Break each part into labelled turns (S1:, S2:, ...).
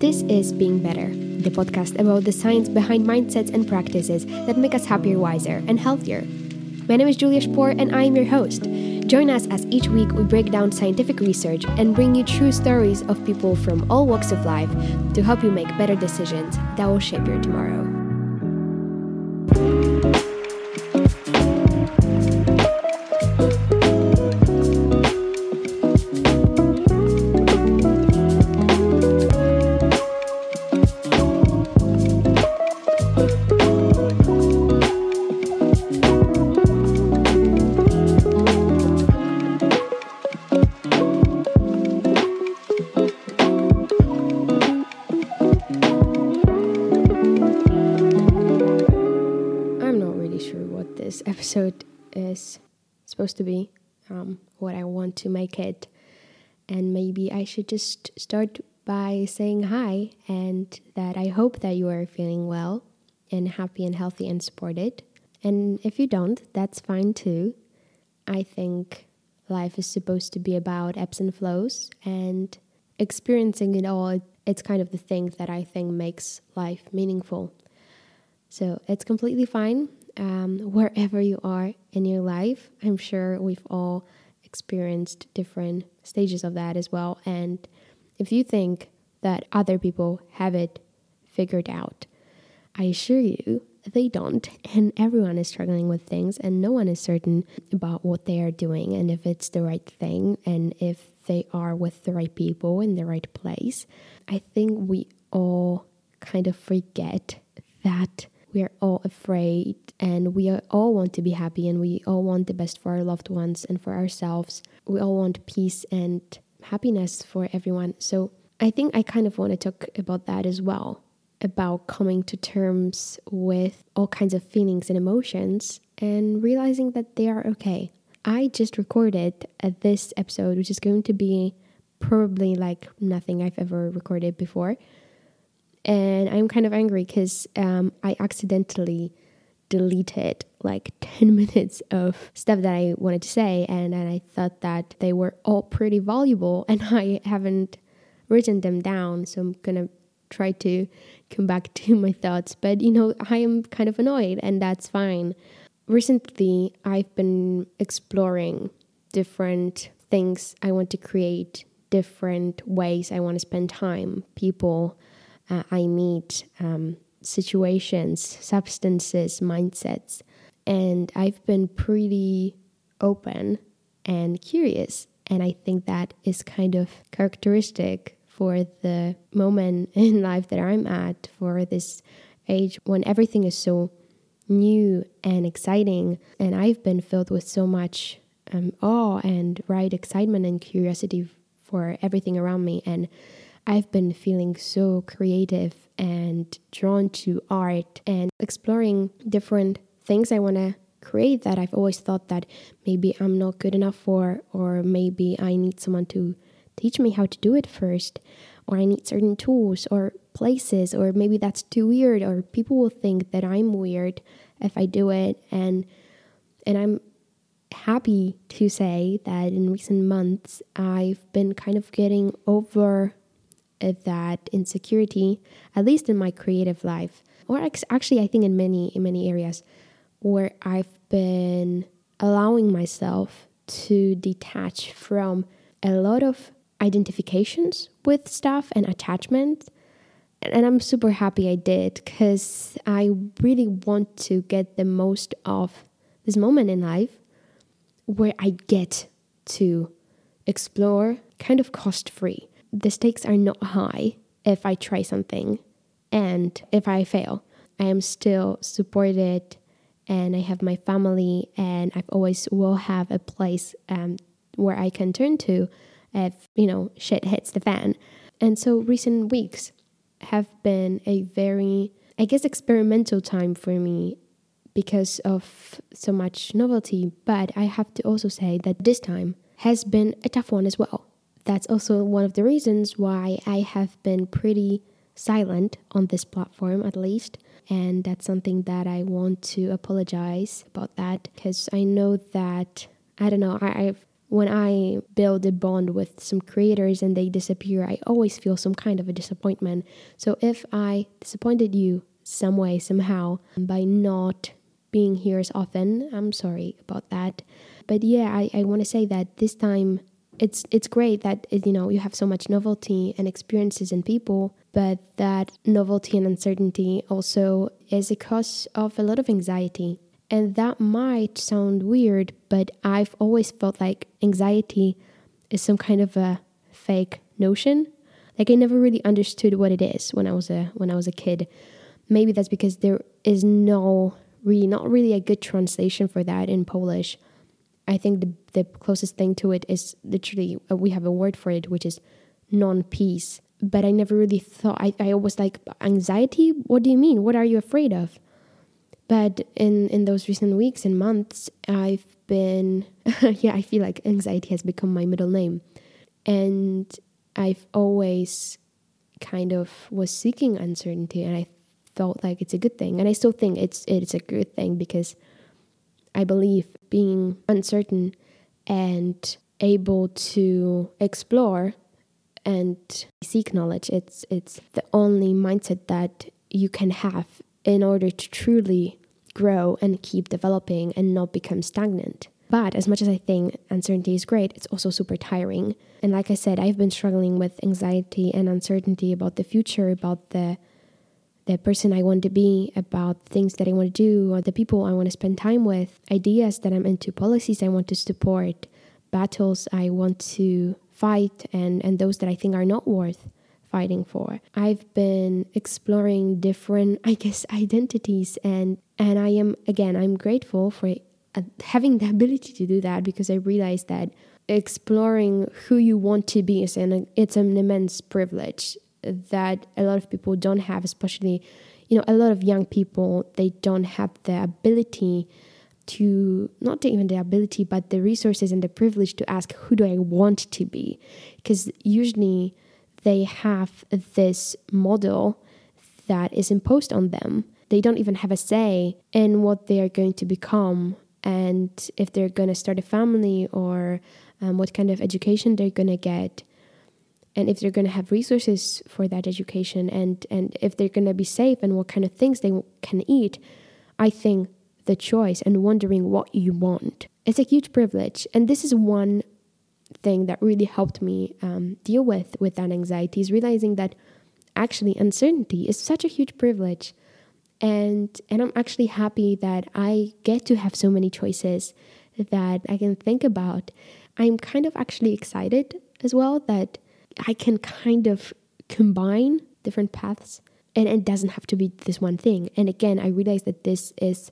S1: This is Being Better, the podcast about the science behind mindsets and practices that make us happier, wiser, and healthier. My name is Julia Spoor, and I am your host. Join us as each week we break down scientific research and bring you true stories of people from all walks of life to help you make better decisions that will shape your tomorrow. This episode is supposed to be, um, what I want to make it. And maybe I should just start by saying hi and that I hope that you are feeling well and happy and healthy and supported. And if you don't, that's fine too. I think life is supposed to be about ebbs and flows and experiencing it all. It's kind of the thing that I think makes life meaningful. So it's completely fine um, wherever you are in your life. I'm sure we've all experienced different stages of that as well. And if you think that other people have it figured out, I assure you they don't. And everyone is struggling with things, and no one is certain about what they are doing and if it's the right thing and if they are with the right people in the right place. I think we all kind of forget that we are all afraid and we all want to be happy and we all want the best for our loved ones and for ourselves. We all want peace and happiness for everyone. So I think I kind of want to talk about that as well about coming to terms with all kinds of feelings and emotions and realizing that they are okay. I just recorded uh, this episode, which is going to be probably like nothing I've ever recorded before and I'm kind of angry because um, I accidentally deleted like 10 minutes of stuff that I wanted to say, and, and I thought that they were all pretty valuable, and I haven't written them down, so I'm gonna try to come back to my thoughts. But you know, I am kind of annoyed, and that's fine. Recently, I've been exploring different things I want to create, different ways I want to spend time, people uh, I meet, um, situations, substances, mindsets. And I've been pretty open and curious. And I think that is kind of characteristic for the moment in life that I'm at, for this age when everything is so new and exciting. And I've been filled with so much um, awe and right excitement and curiosity for everything around me. And I've been feeling so creative and drawn to art and exploring different things I want to create that I've always thought that maybe I'm not good enough for, or maybe I need someone to teach me how to do it first, or I need certain tools or places, or maybe that's too weird, or people will think that I'm weird if I do it. And and I'm happy to say that in recent months I've been kind of getting over that insecurity, at least in my creative life, or actually, I think in many in many areas, where I've been allowing myself to detach from a lot of identifications with stuff and attachment. And I'm super happy I did because I really want to get the most of this moment in life where I get to explore kind of cost free the stakes are not high if I try something and if I fail. I am still supported and I have my family and I've always will have a place um, where I can turn to if, you know, shit hits the fan. And so recent weeks have been a very, I guess, experimental time for me because of so much novelty. But I have to also say that this time has been a tough one as well that's also one of the reasons why I have been pretty silent on this platform, at least. And that's something that I want to apologize about that because I know that, I don't know, I, I've when I build a bond with some creators and they disappear, I always feel some kind of a disappointment. So if I disappointed you some way, somehow, by not being here as often, I'm sorry about that. But yeah, I, I want to say that this time it's it's great that you know you have so much novelty and experiences in people but that novelty and uncertainty also is a cause of a lot of anxiety. And that might sound weird but i've always felt like anxiety is some kind of a fake notion. Like i never really understood what it is when i was a when i was a kid. Maybe that's because there is no really not really a good translation for that in polish I think the, the closest thing to it is literally, uh, we have a word for it, which is non peace. But I never really thought, I, I was like, anxiety? What do you mean? What are you afraid of? But in, in those recent weeks and months, I've been, yeah, I feel like anxiety has become my middle name. And I've always kind of was seeking uncertainty and I felt like it's a good thing. And I still think it's it's a good thing because I believe being uncertain and able to explore and seek knowledge it's it's the only mindset that you can have in order to truly grow and keep developing and not become stagnant but as much as I think uncertainty is great, it's also super tiring. And like I said, I've been struggling with anxiety and uncertainty about the future, about the the person I want to be, about things that I want to do, or the people I want to spend time with, ideas that I'm into, policies I want to support, battles I want to fight, and, and those that I think are not worth fighting for. I've been exploring different, I guess, identities, and and I am again, I'm grateful for having the ability to do that because I realized that exploring who you want to be is an it's an immense privilege that a lot of people don't have, especially, you know, a lot of young people, they don't have the ability to, not even the ability, but the resources and the privilege to ask, who do I want to be? Because usually they have this model that is imposed on them. They don't even have a say in what they are going to become and if they're going to start a family or um, what kind of education they're going to get and if they're going to have resources for that education and and if they're going to be safe and what kind of things they can eat i think the choice and wondering what you want. Is a huge privilege and this is one thing that really helped me um, deal with with that anxiety is realizing that actually uncertainty is such a huge privilege. And and i'm actually happy that i get to have so many choices that i can think about. I'm kind of actually excited as well that I can kind of combine different paths and it doesn't have to be this one thing. And again, I realize that this is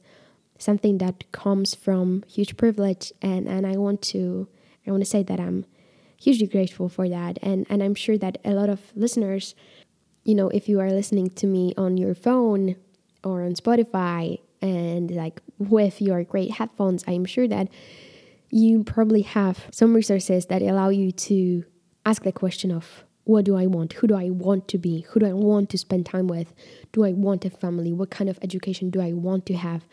S1: something that comes from huge privilege and, and I want to I want to say that I'm hugely grateful for that and, and I'm sure that a lot of listeners, you know, if you are listening to me on your phone or on Spotify and like with your great headphones, I'm sure that you probably have some resources that allow you to ask the question of what do I want? Who do I want to be? Who do I want to spend time with? Do I want a family? What kind of education do I want to have?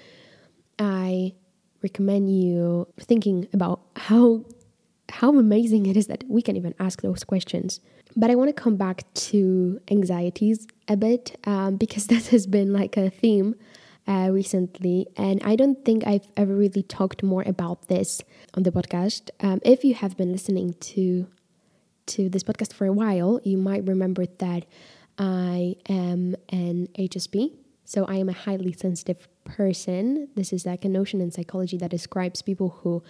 S1: I recommend you thinking about how how amazing it is that we can even ask those questions. But I want to come back to anxieties a bit um, because that has been like a theme uh, recently, and I don't think I've ever really talked more about this on the podcast. Um, if you have been listening to to this podcast for a while, you might remember that I am an HSP. So I am a highly sensitive person. This is like a notion in psychology that describes people who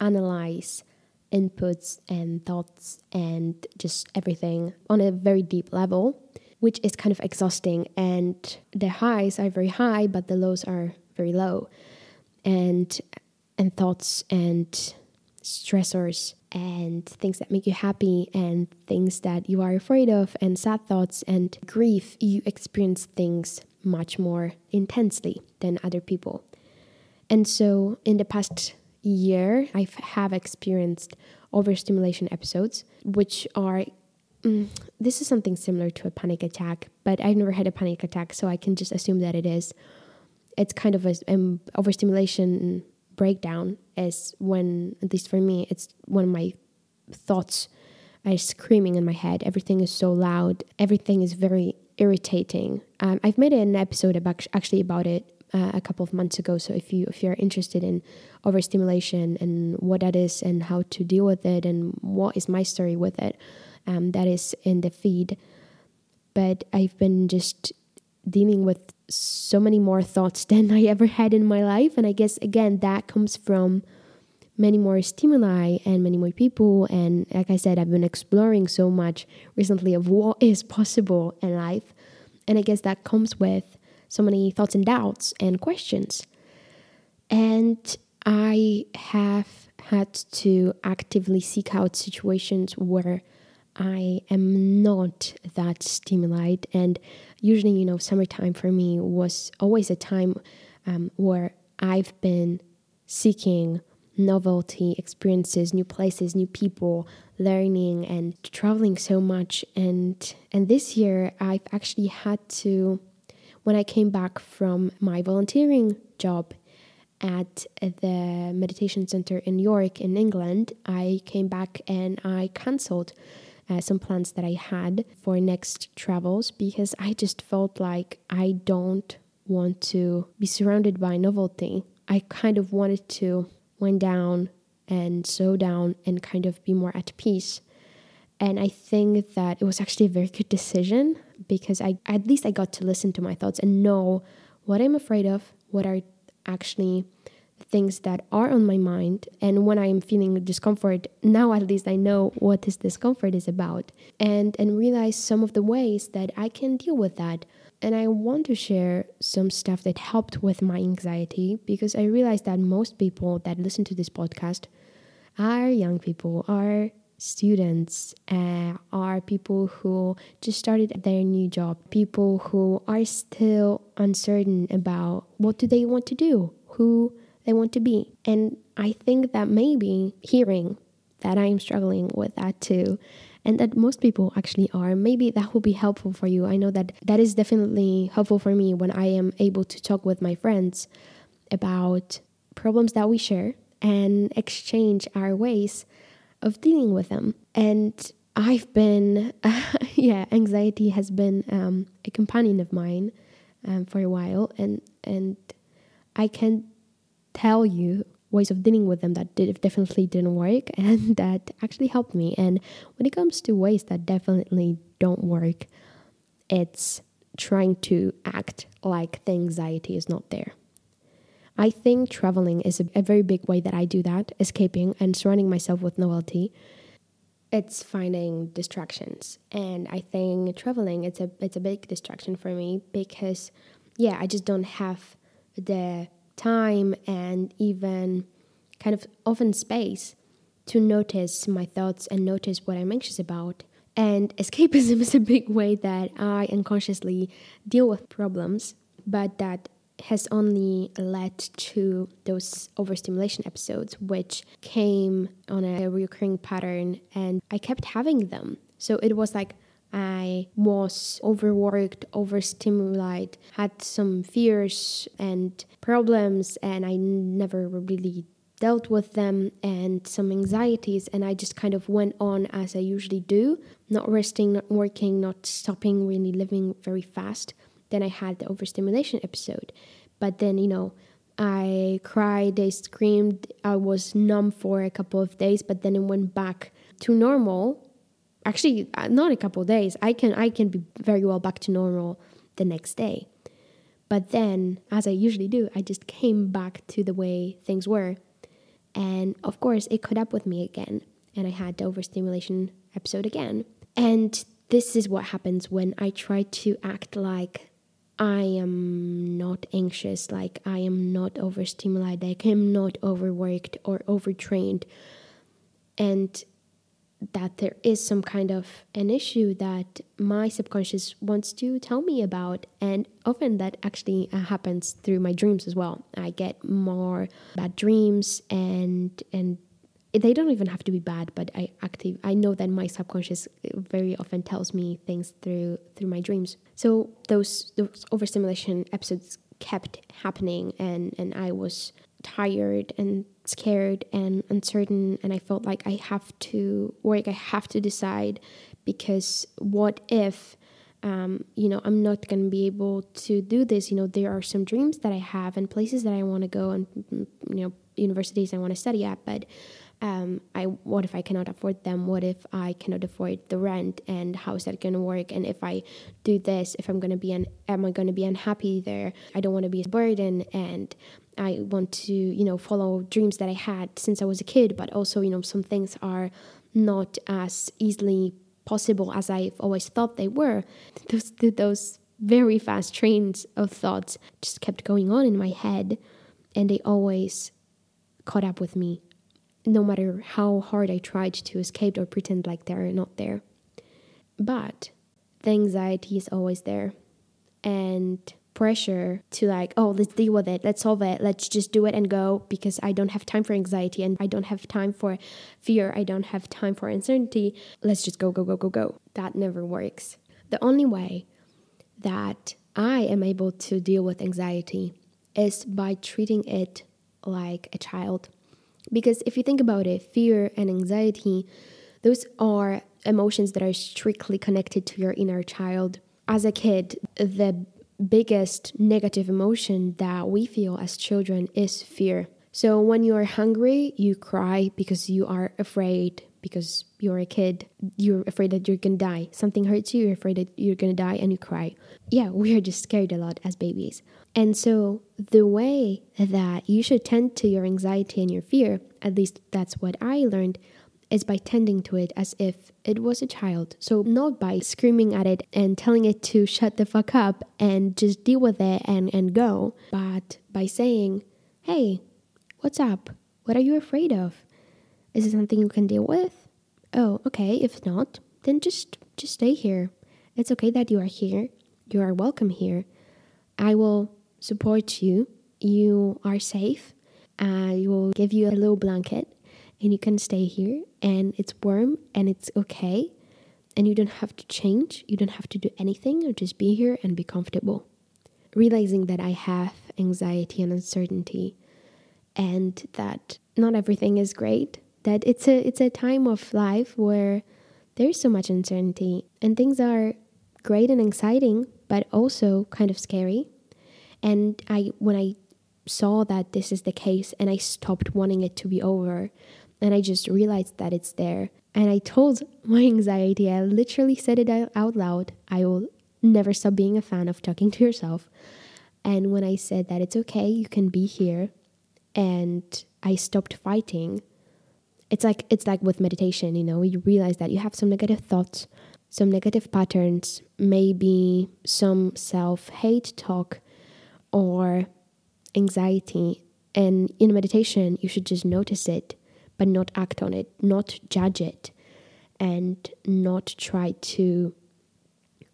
S1: analyze inputs and thoughts and just everything on a very deep level, which is kind of exhausting. And the highs are very high, but the lows are very low. And and thoughts and stressors and things that make you happy and things that you are afraid of and sad thoughts and grief, you experience things much more intensely than other people. And so in the past year, I have experienced overstimulation episodes, which are mm, this is something similar to a panic attack, but I've never had a panic attack, so I can just assume that it is. It's kind of a um, overstimulation breakdown is when, at least for me, it's when my thoughts are screaming in my head. Everything is so loud. Everything is very irritating. Um, I've made an episode about actually about it uh, a couple of months ago. So if you if you're interested in overstimulation and what that is and how to deal with it and what is my story with it, um, that is in the feed. But I've been just dealing with so many more thoughts than I ever had in my life, and I guess again that comes from many more stimuli and many more people. And like I said, I've been exploring so much recently of what is possible in life. And I guess that comes with so many thoughts and doubts and questions. And I have had to actively seek out situations where I am not that stimulated. And usually, you know, summertime for me was always a time um, where I've been seeking novelty, experiences, new places, new people, learning and traveling so much. And and this year I've actually had to when I came back from my volunteering job at the meditation center in York in England, I came back and I cancelled uh, some plans that I had for next travels because I just felt like I don't want to be surrounded by novelty. I kind of wanted to wind down and slow down and kind of be more at peace. And I think that it was actually a very good decision because I at least I got to listen to my thoughts and know what I'm afraid of, what are actually things that are on my mind and when i'm feeling discomfort now at least i know what this discomfort is about and and realize some of the ways that i can deal with that. And i want to share some stuff that helped with my anxiety because i realized that most people that listen to this podcast are young people are students uh, are people who just started their new job people who are still uncertain about what do they want to do who they want to be. And i think that maybe hearing that i'm struggling with that too and that most people actually are maybe that will be helpful for you. I know that that is definitely helpful for me when i am able to talk with my friends about problems that we share and exchange our ways of dealing with them. And I've been, yeah, anxiety has been um, a companion of mine um, for a while, and and I can tell you ways of dealing with them that did, definitely didn't work and that actually helped me. And when it comes to ways that definitely don't work, it's trying to act like the anxiety is not there. I think traveling is a, a very big way that I do that, escaping and surrounding myself with novelty. It's finding distractions, and I think traveling it's a it's a big distraction for me because, yeah, I just don't have the time and even kind of often space to notice my thoughts and notice what I'm anxious about. And escapism is a big way that I unconsciously deal with problems, but that has only led to those overstimulation episodes, which came on a recurring pattern, and I kept having them. So it was like I was overworked, overstimulated, had some fears and problems, and I never really dealt with them and some anxieties and I just kind of went on as I usually do, not resting, not working, not stopping, really living very fast. Then I had the overstimulation episode. But then, you know, I cried, I screamed, I was numb for a couple of days, but then it went back to normal. Actually, uh, not a couple of days. I can I can be very well back to normal the next day. But then, as I usually do, I just came back to the way things were. And of course, it caught up with me again. And I had the overstimulation episode again. And this is what happens when I try to act like I am not anxious, like I am not overstimulated, like I'm not overworked or overtrained, and that there is some kind of an issue that my subconscious wants to tell me about and often that actually uh, happens through my dreams as well. I get more bad dreams and and they don't even have to be bad but i active i know that my subconscious very often tells me things through through my dreams. So those those overstimulation episodes kept happening and and i was tired and scared and uncertain and I felt like I have to work, I have to decide because what if um, you know, I'm not going to be able to do this. You know, there are some dreams that I have and places that I want to go and, you know, universities I want to study at, but um, I what if I cannot afford them? What if I cannot afford the rent? And how is that going to work? And if I do this, if I'm going to be an, am I going to be unhappy there? I don't want to be a burden, and I want to you know follow dreams that I had since I was a kid. But also you know some things are not as easily possible as I've always thought they were. Those those very fast trains of thoughts just kept going on in my head, and they always caught up with me no matter how hard I tried to escape or pretend like they're not there. But the anxiety is always there. And pressure to like, oh, let's deal with it, let's solve it, let's just do it and go because I don't have time for anxiety and I don't have time for fear, I don't have time for uncertainty. Let's just go, go, go, go, go. That never works. The only way that I am able to deal with anxiety is by treating it like a child because if you think about it, fear and anxiety, those are emotions that are strictly connected to your inner child. As a kid, the biggest negative emotion that we feel as children is fear. So when you are hungry, you cry because you are afraid because you're a kid, you're afraid that you're gonna die. Something hurts you, you're afraid that you're gonna die, and you cry. Yeah, we are just scared a lot as babies. And so, the way that you should tend to your anxiety and your fear, at least that's what I learned, is by tending to it as if it was a child. So, not by screaming at it and telling it to shut the fuck up and just deal with it and, and go, but by saying, hey, what's up? What are you afraid of? Is it something you can deal with? Oh, okay. If not, then just just stay here. It's okay that you are here. You are welcome here. I will support you. You are safe. I will give you a little blanket and you can stay here and it's warm and it's okay. And you don't have to change. You don't have to do anything or just be here and be comfortable. Realizing that I have anxiety and uncertainty and that not everything is great that it's a it's a time of life where there's so much uncertainty and things are great and exciting but also kind of scary and i when i saw that this is the case and i stopped wanting it to be over and i just realized that it's there. And i told my anxiety i literally said it out loud. I will never stop being a fan of talking to yourself. And when i said that it's okay you can be here and i stopped fighting it's like it's like with meditation you know you realize that you have some negative thoughts some negative patterns maybe some self-hate talk or anxiety. And in meditation you should just notice it but not act on it not judge it and not try to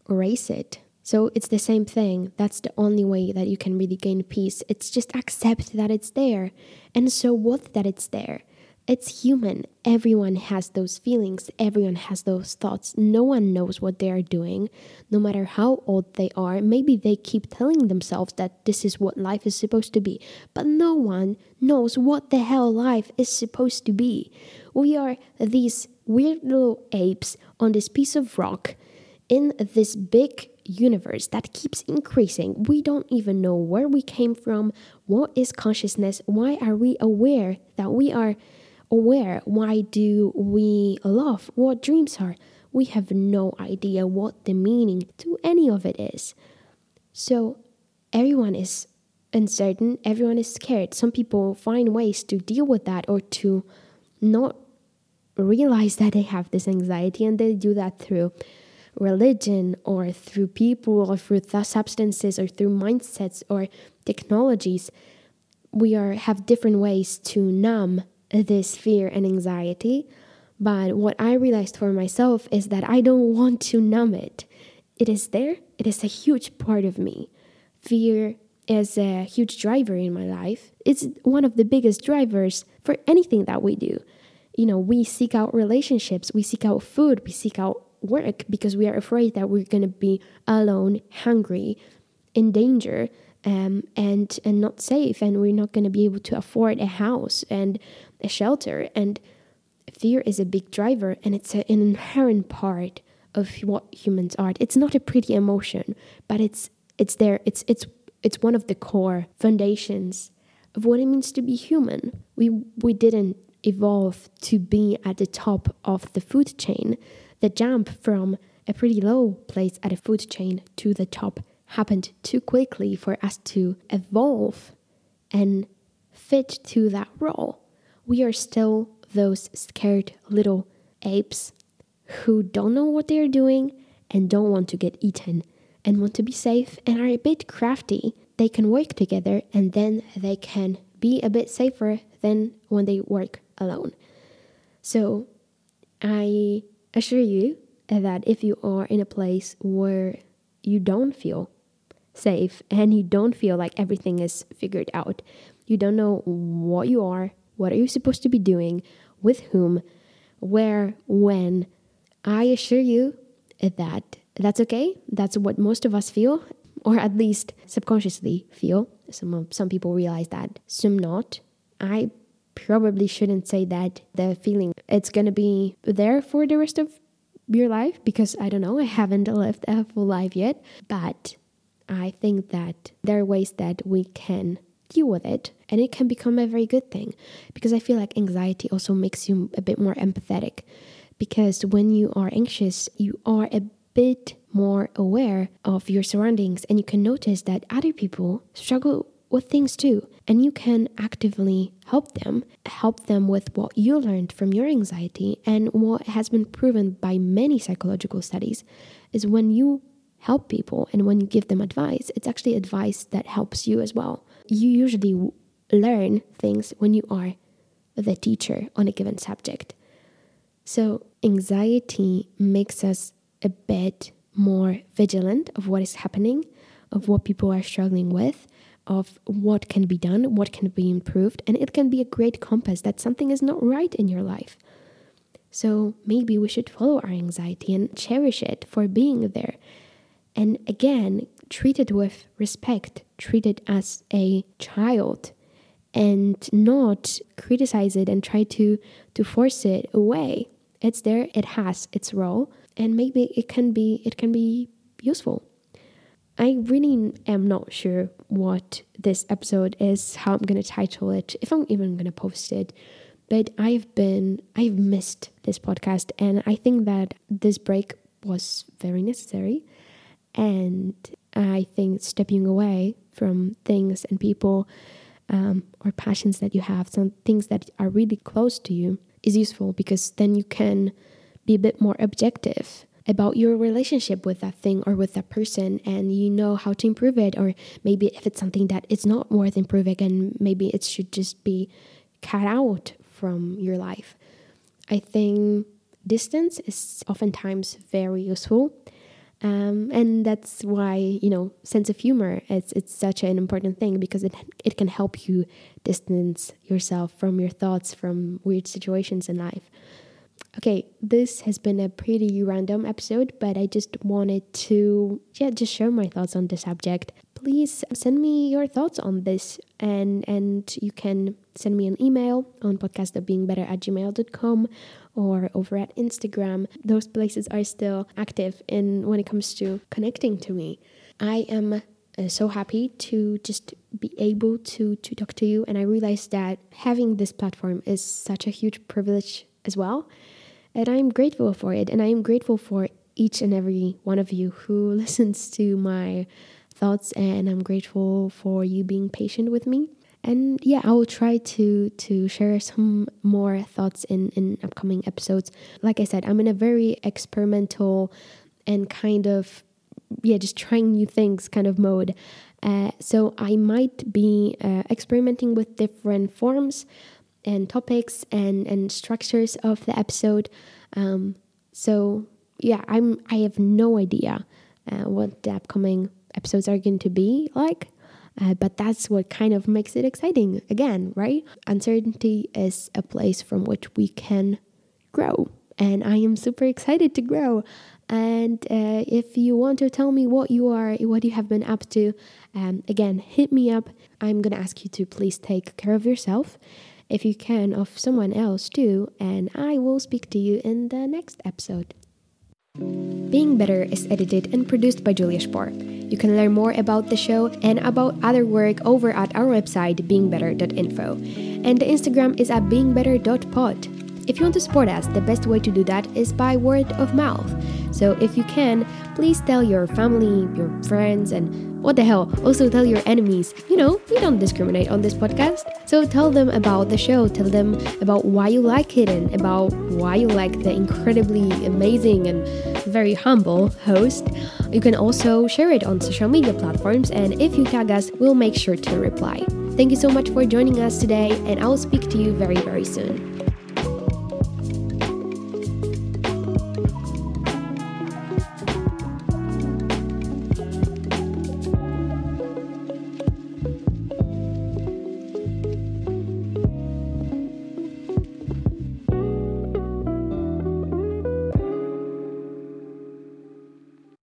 S1: erase it so it's the same thing. That's the only way that you can really gain peace. It's just accept that it's there. And so what that it's there? It's human. Everyone has those feelings. Everyone has those thoughts. No one knows what they are doing, no matter how old they are. Maybe they keep telling themselves that this is what life is supposed to be, but no one knows what the hell life is supposed to be. We are these weird little apes on this piece of rock in this big universe that keeps increasing. We don't even know where we came from. What is consciousness? Why are we aware that we are aware. Why do we love? What dreams are? We have no idea what the meaning to any of it is. So everyone is uncertain, everyone is scared. Some people find ways to deal with that or to not realize that they have this anxiety and they do that through religion or through people or through substances or through mindsets or technologies we are have different ways to numb this fear and anxiety. But what I realized for myself is that I don't want to numb it. It is there, it is a huge part of me. Fear is a huge driver in my life. It's one of the biggest drivers for anything that we do. You know, we seek out relationships, we seek out food, we seek out work because we are afraid that we're going to be alone, hungry, in danger, um, and and not safe and we're not going to be able to afford a house and a shelter and fear is a big driver and it's an inherent part of what humans are. It's not a pretty emotion but it's it's there. It's it's it's one of the core foundations of what it means to be human. We we didn't evolve to be at the top of the food chain. The jump from a pretty low place at a food chain to the top happened too quickly for us to evolve and fit to that role. We are still those scared little apes who don't know what they're doing and don't want to get eaten and want to be safe and are a bit crafty. They can work together and then they can be a bit safer than when they work alone. So I assure you that if you are in a place where you don't feel safe and you don't feel like everything is figured out. You don't know what you are, what are you supposed to be doing, with whom, where, when. I assure you that that's okay. That's what most of us feel, or at least subconsciously feel. Some some people realize that, some not. I probably shouldn't say that the feeling it's gonna be there for the rest of your life because I don't know, I haven't lived a full life yet. But I think that there are ways that we can deal with it and it can become a very good thing because I feel like anxiety also makes you a bit more empathetic because when you are anxious, you are a bit more aware of your surroundings and you can notice that other people struggle with things too and you can actively help them help them with what you learned from your anxiety and what has been proven by many psychological studies is when you help people and when you give them advice, it's actually advice that helps you as well. You usually learn things when you are the teacher on a given subject. So, anxiety makes us a bit more vigilant of what is happening, of what people are struggling with, of what can be done, what can be improved, and it can be a great compass that something is not right in your life. So maybe we should follow our anxiety and cherish it for being there and again, treat it with respect, treat it as a child and not criticize it and try to to force it away. It's there, it has its role, and maybe it can be it can be useful. I really am not sure what this episode is, how I'm gonna title it, if I'm even gonna post it. But I've been I've missed this podcast and I think that this break was very necessary. And I think stepping away from things and people um, or passions that you have, some things that are really close to you, is useful because then you can be a bit more objective about your relationship with that thing or with that person and you know how to improve it. Or maybe if it's something that it's not worth improving and maybe it should just be cut out from your life. I think distance is oftentimes very useful um, and that's why you know sense of humor it's it's such an important thing because it it can help you distance yourself from your thoughts from weird situations in life. Okay, this has been a pretty random episode, but I just wanted to yeah just share my thoughts on the subject. Please send me your thoughts on this, and and you can send me an email on podcastofbeingbetter at gmail.com or over at Instagram. Those places are still active in when it comes to connecting to me. I am uh, so happy to just be able to to talk to you and I realize that having this platform is such a huge privilege as well. And I'm grateful for it. And I am grateful for each and every one of you who listens to my thoughts. And I'm grateful for you being patient with me. And yeah i will try to to share some more thoughts in in upcoming episodes. Like i said i'm in a very experimental and kind of yeah just trying new things kind of mode. Uh, so i might be uh, experimenting with different forms and topics and and structures of the episode um, so yeah i'm i have no idea uh, what the upcoming episodes are going to be like uh, but that's what kind of makes it exciting again, right? Uncertainty is a place from which we can grow. And I am super excited to grow. And uh, if you want to tell me what you are, what you have been up to, um, again, hit me up. I'm gonna ask you to please take care of yourself, if you can, of someone else too, and I will speak to you in the next episode. Being Better is edited and produced by Julia Spar. You can learn more about the show and about other work over at our website, beingbetter.info. And the Instagram is at beingbetter.pod. If you want to support us, the best way to do that is by word of mouth. So if you can, please tell your family, your friends, and what the hell, also tell your enemies. You know, we don't discriminate on this podcast. So tell them about the show, tell them about why you like it and about why you like the incredibly amazing and very humble host. You can also share it on social media platforms, and if you tag us, we'll make sure to reply. Thank you so much for joining us today, and I will speak to you very, very soon.